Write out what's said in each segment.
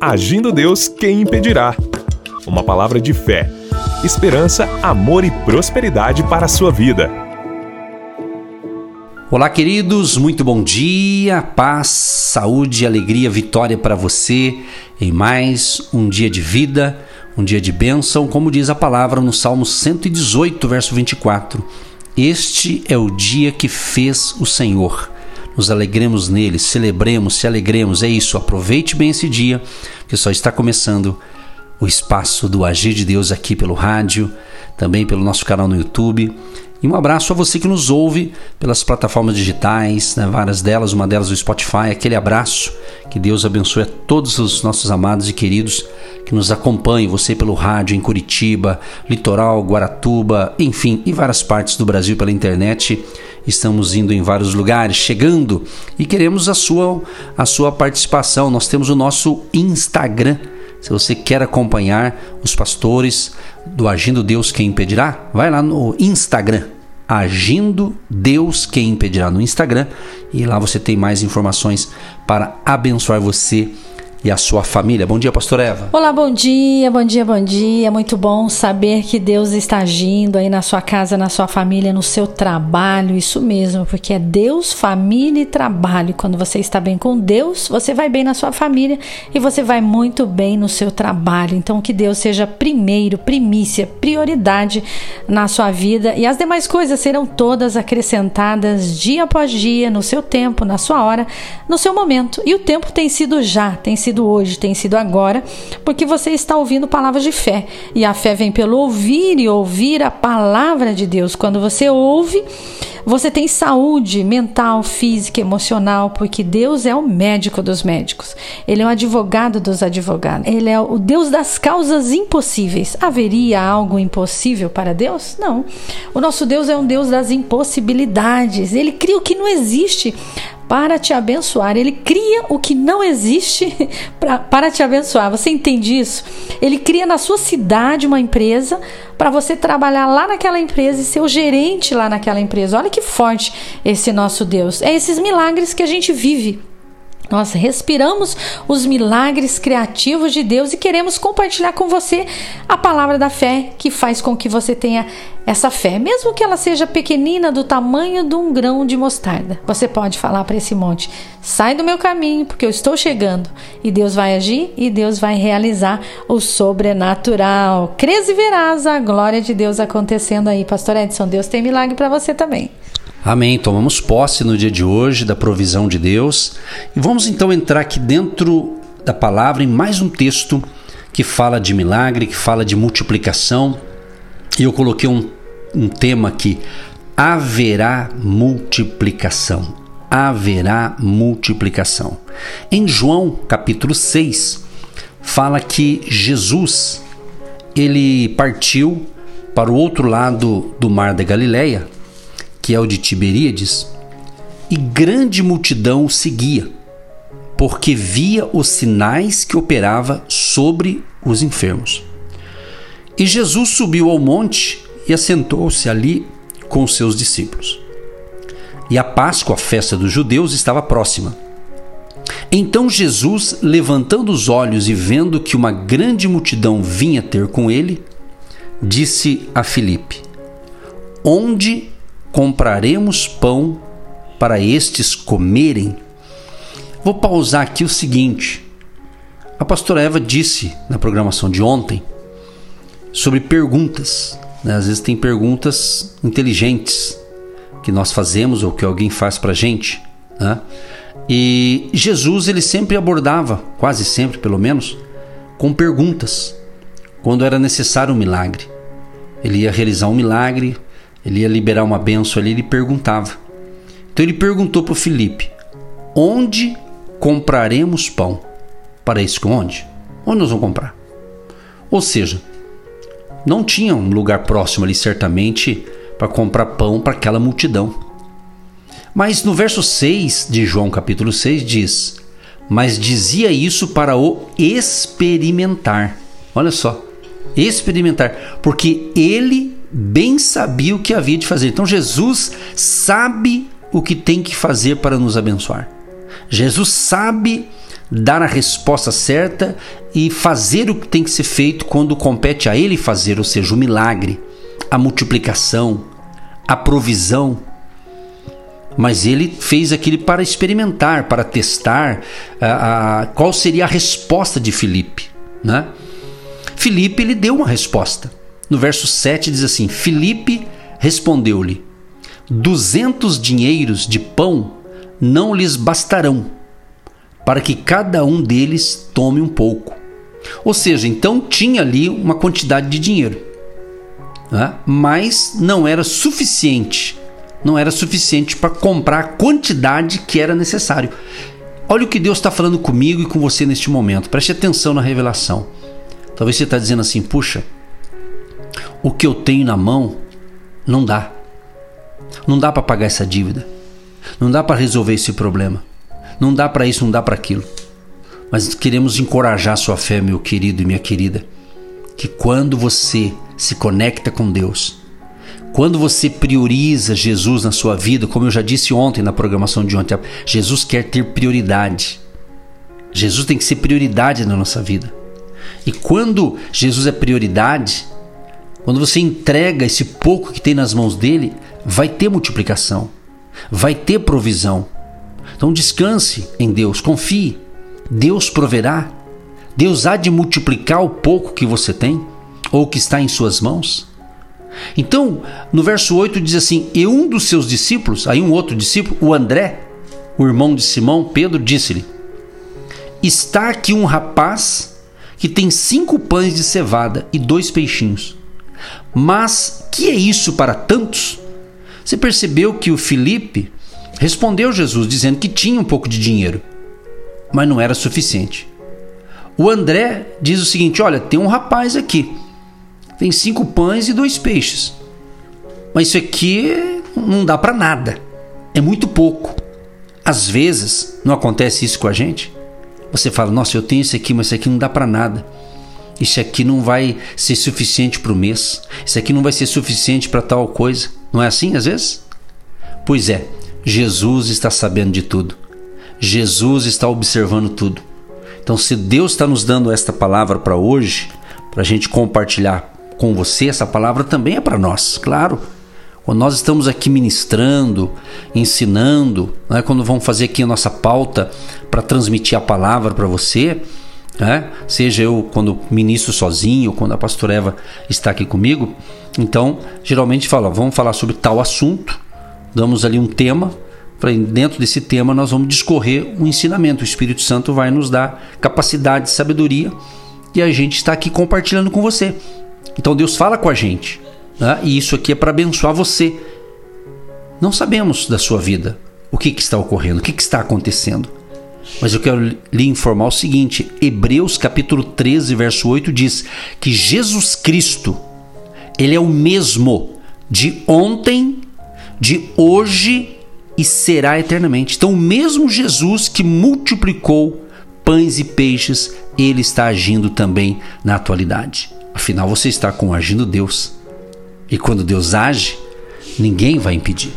Agindo Deus, quem impedirá? Uma palavra de fé, esperança, amor e prosperidade para a sua vida. Olá, queridos, muito bom dia, paz, saúde, alegria, vitória para você em mais um dia de vida, um dia de bênção, como diz a palavra no Salmo 118, verso 24. Este é o dia que fez o Senhor nos alegremos nele, celebremos, se alegremos. É isso, aproveite bem esse dia, que só está começando o espaço do Agir de Deus aqui pelo rádio, também pelo nosso canal no YouTube. E um abraço a você que nos ouve pelas plataformas digitais, né, várias delas, uma delas o Spotify. Aquele abraço, que Deus abençoe a todos os nossos amados e queridos que nos acompanham, você pelo rádio em Curitiba, Litoral, Guaratuba, enfim, em várias partes do Brasil pela internet. Estamos indo em vários lugares, chegando e queremos a sua, a sua participação. Nós temos o nosso Instagram. Se você quer acompanhar os pastores do Agindo Deus Quem Impedirá, vai lá no Instagram. Agindo Deus Quem Impedirá no Instagram e lá você tem mais informações para abençoar você e a sua família. Bom dia, pastor Eva. Olá, bom dia, bom dia, bom dia. Muito bom saber que Deus está agindo aí na sua casa, na sua família, no seu trabalho. Isso mesmo, porque é Deus, família e trabalho. Quando você está bem com Deus, você vai bem na sua família e você vai muito bem no seu trabalho. Então, que Deus seja primeiro, primícia, prioridade na sua vida e as demais coisas serão todas acrescentadas dia após dia, no seu tempo, na sua hora, no seu momento. E o tempo tem sido já, tem sido sido hoje, tem sido agora, porque você está ouvindo palavras de fé. E a fé vem pelo ouvir e ouvir a palavra de Deus. Quando você ouve, você tem saúde mental, física, emocional, porque Deus é o médico dos médicos. Ele é o advogado dos advogados. Ele é o Deus das causas impossíveis. Haveria algo impossível para Deus? Não. O nosso Deus é um Deus das impossibilidades. Ele cria o que não existe para te abençoar. Ele cria o que não existe pra, para te abençoar. Você entende isso? Ele cria na sua cidade uma empresa para você trabalhar lá naquela empresa e ser o gerente lá naquela empresa. Olha que forte esse nosso Deus. É esses milagres que a gente vive. Nós respiramos os milagres criativos de Deus e queremos compartilhar com você a palavra da fé que faz com que você tenha essa fé, mesmo que ela seja pequenina, do tamanho de um grão de mostarda. Você pode falar para esse monte: sai do meu caminho, porque eu estou chegando. E Deus vai agir e Deus vai realizar o sobrenatural. Crês e verás a glória de Deus acontecendo aí, Pastor Edson. Deus tem milagre para você também. Amém. Tomamos posse no dia de hoje da provisão de Deus e vamos então entrar aqui dentro da palavra em mais um texto que fala de milagre, que fala de multiplicação. E eu coloquei um, um tema aqui: haverá multiplicação. Haverá multiplicação. Em João capítulo 6, fala que Jesus ele partiu para o outro lado do mar da Galileia que é o de Tiberíades, e grande multidão o seguia, porque via os sinais que operava sobre os enfermos. E Jesus subiu ao monte e assentou-se ali com seus discípulos. E a Páscoa, a festa dos judeus, estava próxima. Então Jesus, levantando os olhos e vendo que uma grande multidão vinha ter com ele, disse a Filipe: Onde compraremos pão para estes comerem? Vou pausar aqui o seguinte. A pastora Eva disse na programação de ontem sobre perguntas. Né? Às vezes tem perguntas inteligentes que nós fazemos ou que alguém faz para gente. Né? E Jesus ele sempre abordava, quase sempre pelo menos, com perguntas quando era necessário um milagre. Ele ia realizar um milagre, ele ia liberar uma benção ali, ele perguntava. Então ele perguntou para Felipe: Onde compraremos pão? Para isso, onde? Onde nós vamos comprar? Ou seja, não tinha um lugar próximo ali, certamente, para comprar pão para aquela multidão. Mas no verso 6 de João, capítulo 6, diz: Mas dizia isso para o experimentar. Olha só, experimentar, porque ele bem sabia o que havia de fazer. Então Jesus sabe o que tem que fazer para nos abençoar. Jesus sabe dar a resposta certa e fazer o que tem que ser feito quando compete a ele fazer, ou seja, o milagre, a multiplicação, a provisão. Mas ele fez aquilo para experimentar, para testar a, qual seria a resposta de Filipe. Né? Filipe ele deu uma resposta. No verso 7 diz assim: Filipe respondeu-lhe: Duzentos dinheiros de pão não lhes bastarão, para que cada um deles tome um pouco. Ou seja, então tinha ali uma quantidade de dinheiro, né? mas não era suficiente. Não era suficiente para comprar a quantidade que era necessário. Olha o que Deus está falando comigo e com você neste momento. Preste atenção na revelação. Talvez você está dizendo assim: puxa, o que eu tenho na mão não dá. Não dá para pagar essa dívida. Não dá para resolver esse problema. Não dá para isso, não dá para aquilo. Mas queremos encorajar sua fé, meu querido e minha querida, que quando você se conecta com Deus, quando você prioriza Jesus na sua vida, como eu já disse ontem na programação de ontem, Jesus quer ter prioridade. Jesus tem que ser prioridade na nossa vida. E quando Jesus é prioridade, quando você entrega esse pouco que tem nas mãos dele, vai ter multiplicação, vai ter provisão. Então descanse em Deus, confie. Deus proverá. Deus há de multiplicar o pouco que você tem ou que está em suas mãos. Então, no verso 8 diz assim: E um dos seus discípulos, aí um outro discípulo, o André, o irmão de Simão, Pedro, disse-lhe: Está aqui um rapaz que tem cinco pães de cevada e dois peixinhos. Mas que é isso para tantos? Você percebeu que o Felipe respondeu Jesus dizendo que tinha um pouco de dinheiro, mas não era suficiente. O André diz o seguinte: Olha, tem um rapaz aqui, tem cinco pães e dois peixes, mas isso aqui não dá para nada, é muito pouco. Às vezes, não acontece isso com a gente? Você fala: Nossa, eu tenho isso aqui, mas isso aqui não dá para nada. Isso aqui não vai ser suficiente para o mês. Isso aqui não vai ser suficiente para tal coisa. Não é assim às vezes? Pois é, Jesus está sabendo de tudo. Jesus está observando tudo. Então, se Deus está nos dando esta palavra para hoje, para a gente compartilhar com você, essa palavra também é para nós, claro. Quando nós estamos aqui ministrando, ensinando, né, quando vamos fazer aqui a nossa pauta para transmitir a palavra para você, né? seja eu quando ministro sozinho, quando a pastora Eva está aqui comigo. Então, geralmente fala, vamos falar sobre tal assunto, damos ali um tema, dentro desse tema nós vamos discorrer um ensinamento. O Espírito Santo vai nos dar capacidade, sabedoria e a gente está aqui compartilhando com você. Então Deus fala com a gente, né? e isso aqui é para abençoar você. Não sabemos da sua vida o que, que está ocorrendo, o que, que está acontecendo. Mas eu quero lhe informar o seguinte: Hebreus capítulo 13, verso 8 diz que Jesus Cristo, ele é o mesmo de ontem, de hoje e será eternamente. Então, o mesmo Jesus que multiplicou pães e peixes, ele está agindo também na atualidade. Afinal, você está com agindo Deus. E quando Deus age, ninguém vai impedir.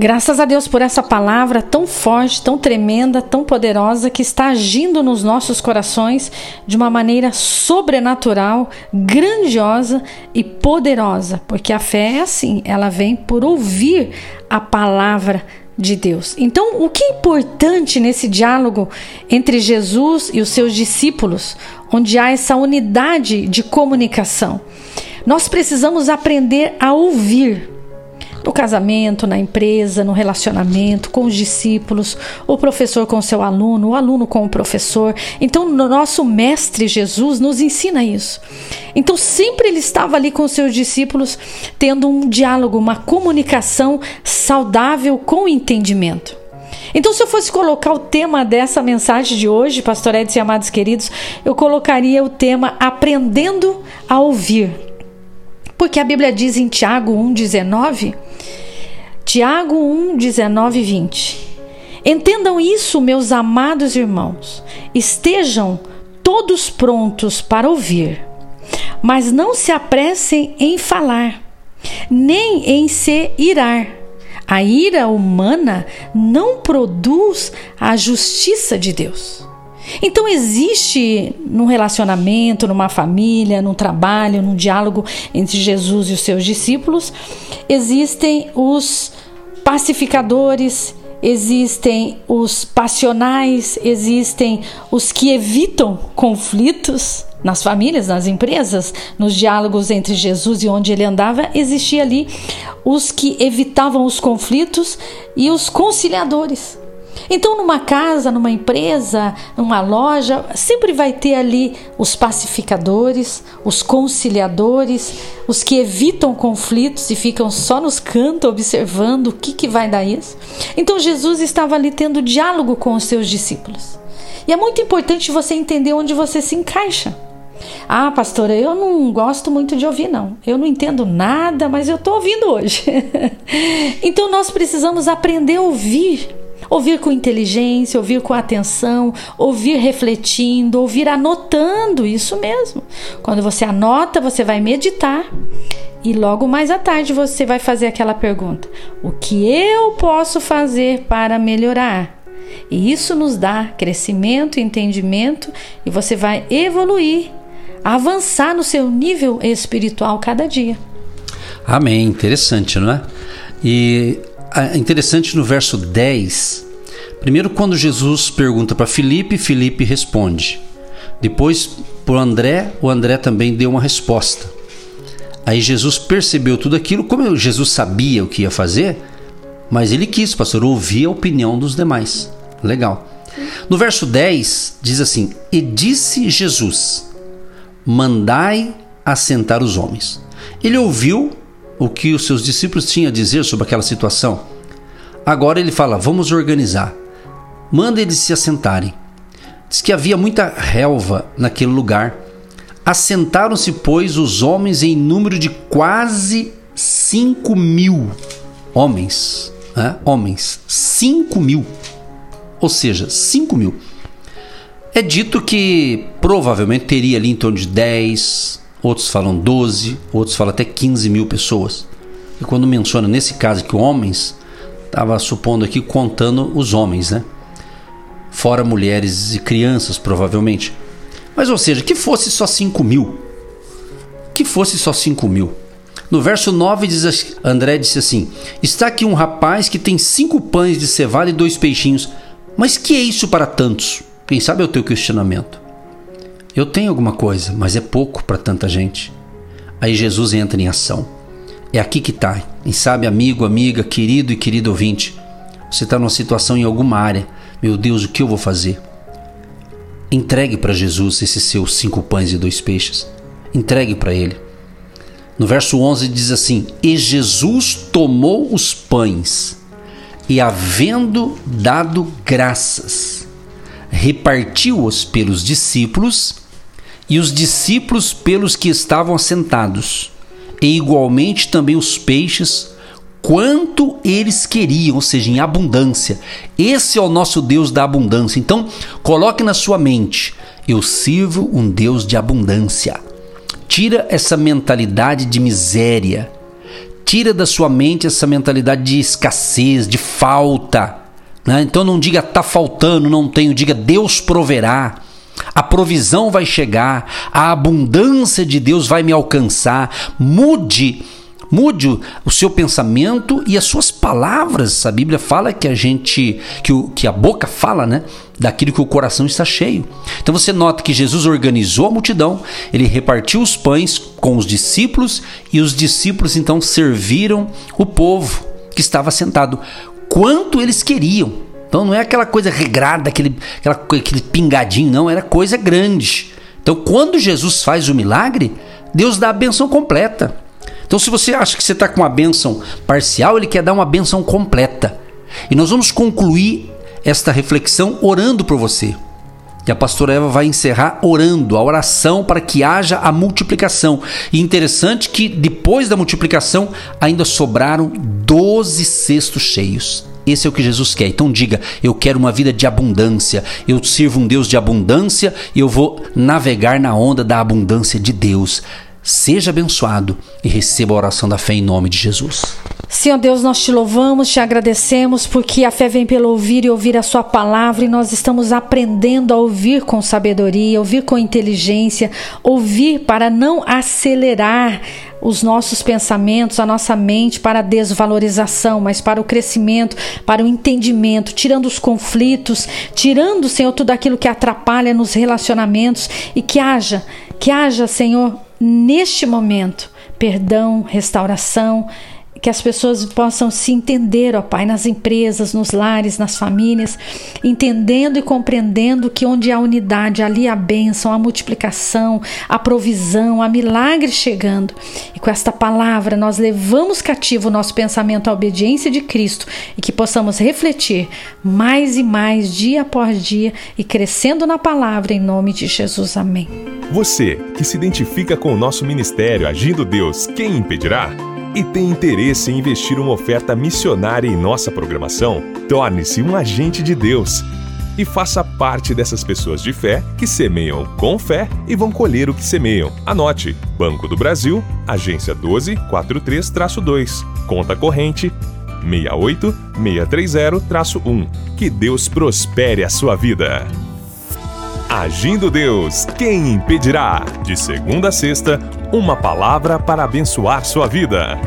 Graças a Deus por essa palavra tão forte, tão tremenda, tão poderosa que está agindo nos nossos corações de uma maneira sobrenatural, grandiosa e poderosa, porque a fé é assim, ela vem por ouvir a palavra de Deus. Então, o que é importante nesse diálogo entre Jesus e os seus discípulos, onde há essa unidade de comunicação? Nós precisamos aprender a ouvir no casamento, na empresa, no relacionamento, com os discípulos, o professor com o seu aluno, o aluno com o professor. Então, nosso mestre Jesus nos ensina isso. Então, sempre ele estava ali com os seus discípulos, tendo um diálogo, uma comunicação saudável com entendimento. Então, se eu fosse colocar o tema dessa mensagem de hoje, Pastor Edson e amados queridos, eu colocaria o tema Aprendendo a Ouvir. Porque a Bíblia diz em Tiago 1,19 Tiago 1, 19 e 20. Entendam isso, meus amados irmãos. Estejam todos prontos para ouvir, mas não se apressem em falar, nem em se irar. A ira humana não produz a justiça de Deus. Então existe num relacionamento, numa família, num trabalho, num diálogo entre Jesus e os seus discípulos, existem os pacificadores, existem os passionais, existem os que evitam conflitos nas famílias, nas empresas, nos diálogos entre Jesus e onde ele andava, existia ali os que evitavam os conflitos e os conciliadores. Então, numa casa, numa empresa, numa loja, sempre vai ter ali os pacificadores, os conciliadores, os que evitam conflitos e ficam só nos cantos observando o que, que vai dar isso. Então, Jesus estava ali tendo diálogo com os seus discípulos. E é muito importante você entender onde você se encaixa. Ah, pastora, eu não gosto muito de ouvir, não. Eu não entendo nada, mas eu estou ouvindo hoje. então nós precisamos aprender a ouvir Ouvir com inteligência, ouvir com atenção, ouvir refletindo, ouvir anotando, isso mesmo. Quando você anota, você vai meditar e logo mais à tarde você vai fazer aquela pergunta: O que eu posso fazer para melhorar? E isso nos dá crescimento, entendimento e você vai evoluir, avançar no seu nível espiritual cada dia. Amém. Interessante, não é? E interessante no verso 10. Primeiro, quando Jesus pergunta para Filipe, Filipe responde. Depois, para André, o André também deu uma resposta. Aí Jesus percebeu tudo aquilo, como Jesus sabia o que ia fazer, mas ele quis, pastor, ouvir a opinião dos demais. Legal. No verso 10 diz assim: E disse Jesus: Mandai assentar os homens. Ele ouviu o que os seus discípulos tinham a dizer sobre aquela situação. Agora ele fala: vamos organizar. Manda eles se assentarem. Diz que havia muita relva naquele lugar. Assentaram-se, pois, os homens em número de quase cinco mil homens. Né? Homens, cinco mil. Ou seja, cinco mil. É dito que provavelmente teria ali em torno de 10, outros falam 12, outros falam até 15 mil pessoas. E quando menciona nesse caso que homens, estava supondo aqui contando os homens, né? Fora mulheres e crianças, provavelmente. Mas, ou seja, que fosse só 5 mil. Que fosse só 5 mil. No verso 9, diz, André disse assim: Está aqui um rapaz que tem cinco pães de cevada e dois peixinhos. Mas que é isso para tantos? Quem sabe é o teu questionamento. Eu tenho alguma coisa, mas é pouco para tanta gente. Aí Jesus entra em ação. É aqui que está. Quem sabe, amigo, amiga, querido e querido ouvinte, você está numa situação em alguma área. Meu Deus, o que eu vou fazer? Entregue para Jesus esses seus cinco pães e dois peixes. Entregue para Ele. No verso 11 diz assim: E Jesus tomou os pães e, havendo dado graças, repartiu-os pelos discípulos e os discípulos pelos que estavam assentados, e igualmente também os peixes, quanto eles queriam, ou seja, em abundância. Esse é o nosso Deus da abundância. Então, coloque na sua mente: eu sirvo um Deus de abundância. Tira essa mentalidade de miséria. Tira da sua mente essa mentalidade de escassez, de falta. Né? Então não diga tá faltando, não tenho, diga Deus proverá a provisão vai chegar, a abundância de Deus vai me alcançar. Mude Mude o seu pensamento e as suas palavras. A Bíblia fala que a gente, que, o, que a boca fala, né? Daquilo que o coração está cheio. Então você nota que Jesus organizou a multidão, ele repartiu os pães com os discípulos e os discípulos então serviram o povo que estava sentado. Quanto eles queriam. Então não é aquela coisa regrada, aquele, aquela, aquele pingadinho, não, era coisa grande. Então quando Jesus faz o milagre, Deus dá a benção completa. Então se você acha que você está com uma benção parcial, Ele quer dar uma benção completa. E nós vamos concluir esta reflexão orando por você. E a pastora Eva vai encerrar orando, a oração para que haja a multiplicação. E interessante que depois da multiplicação ainda sobraram 12 cestos cheios. Esse é o que Jesus quer. Então diga: eu quero uma vida de abundância. Eu sirvo um Deus de abundância e eu vou navegar na onda da abundância de Deus. Seja abençoado e receba a oração da fé em nome de Jesus. Senhor Deus, nós te louvamos, te agradecemos, porque a fé vem pelo ouvir e ouvir a Sua palavra, e nós estamos aprendendo a ouvir com sabedoria, ouvir com inteligência, ouvir para não acelerar os nossos pensamentos, a nossa mente para a desvalorização, mas para o crescimento, para o entendimento, tirando os conflitos, tirando, Senhor, tudo aquilo que atrapalha nos relacionamentos e que haja, que haja, Senhor, neste momento, perdão, restauração que as pessoas possam se entender, ó Pai, nas empresas, nos lares, nas famílias, entendendo e compreendendo que onde há unidade, ali há bênção, a multiplicação, a provisão, a milagre chegando. E com esta palavra nós levamos cativo o nosso pensamento à obediência de Cristo e que possamos refletir mais e mais, dia após dia, e crescendo na palavra, em nome de Jesus. Amém. Você que se identifica com o nosso ministério Agindo Deus, quem impedirá? E tem interesse em investir uma oferta missionária em nossa programação, torne-se um agente de Deus e faça parte dessas pessoas de fé que semeiam com fé e vão colher o que semeiam. Anote: Banco do Brasil, agência 1243-2, conta corrente 68630-1. Que Deus prospere a sua vida. Agindo Deus, quem impedirá? De segunda a sexta, uma palavra para abençoar sua vida.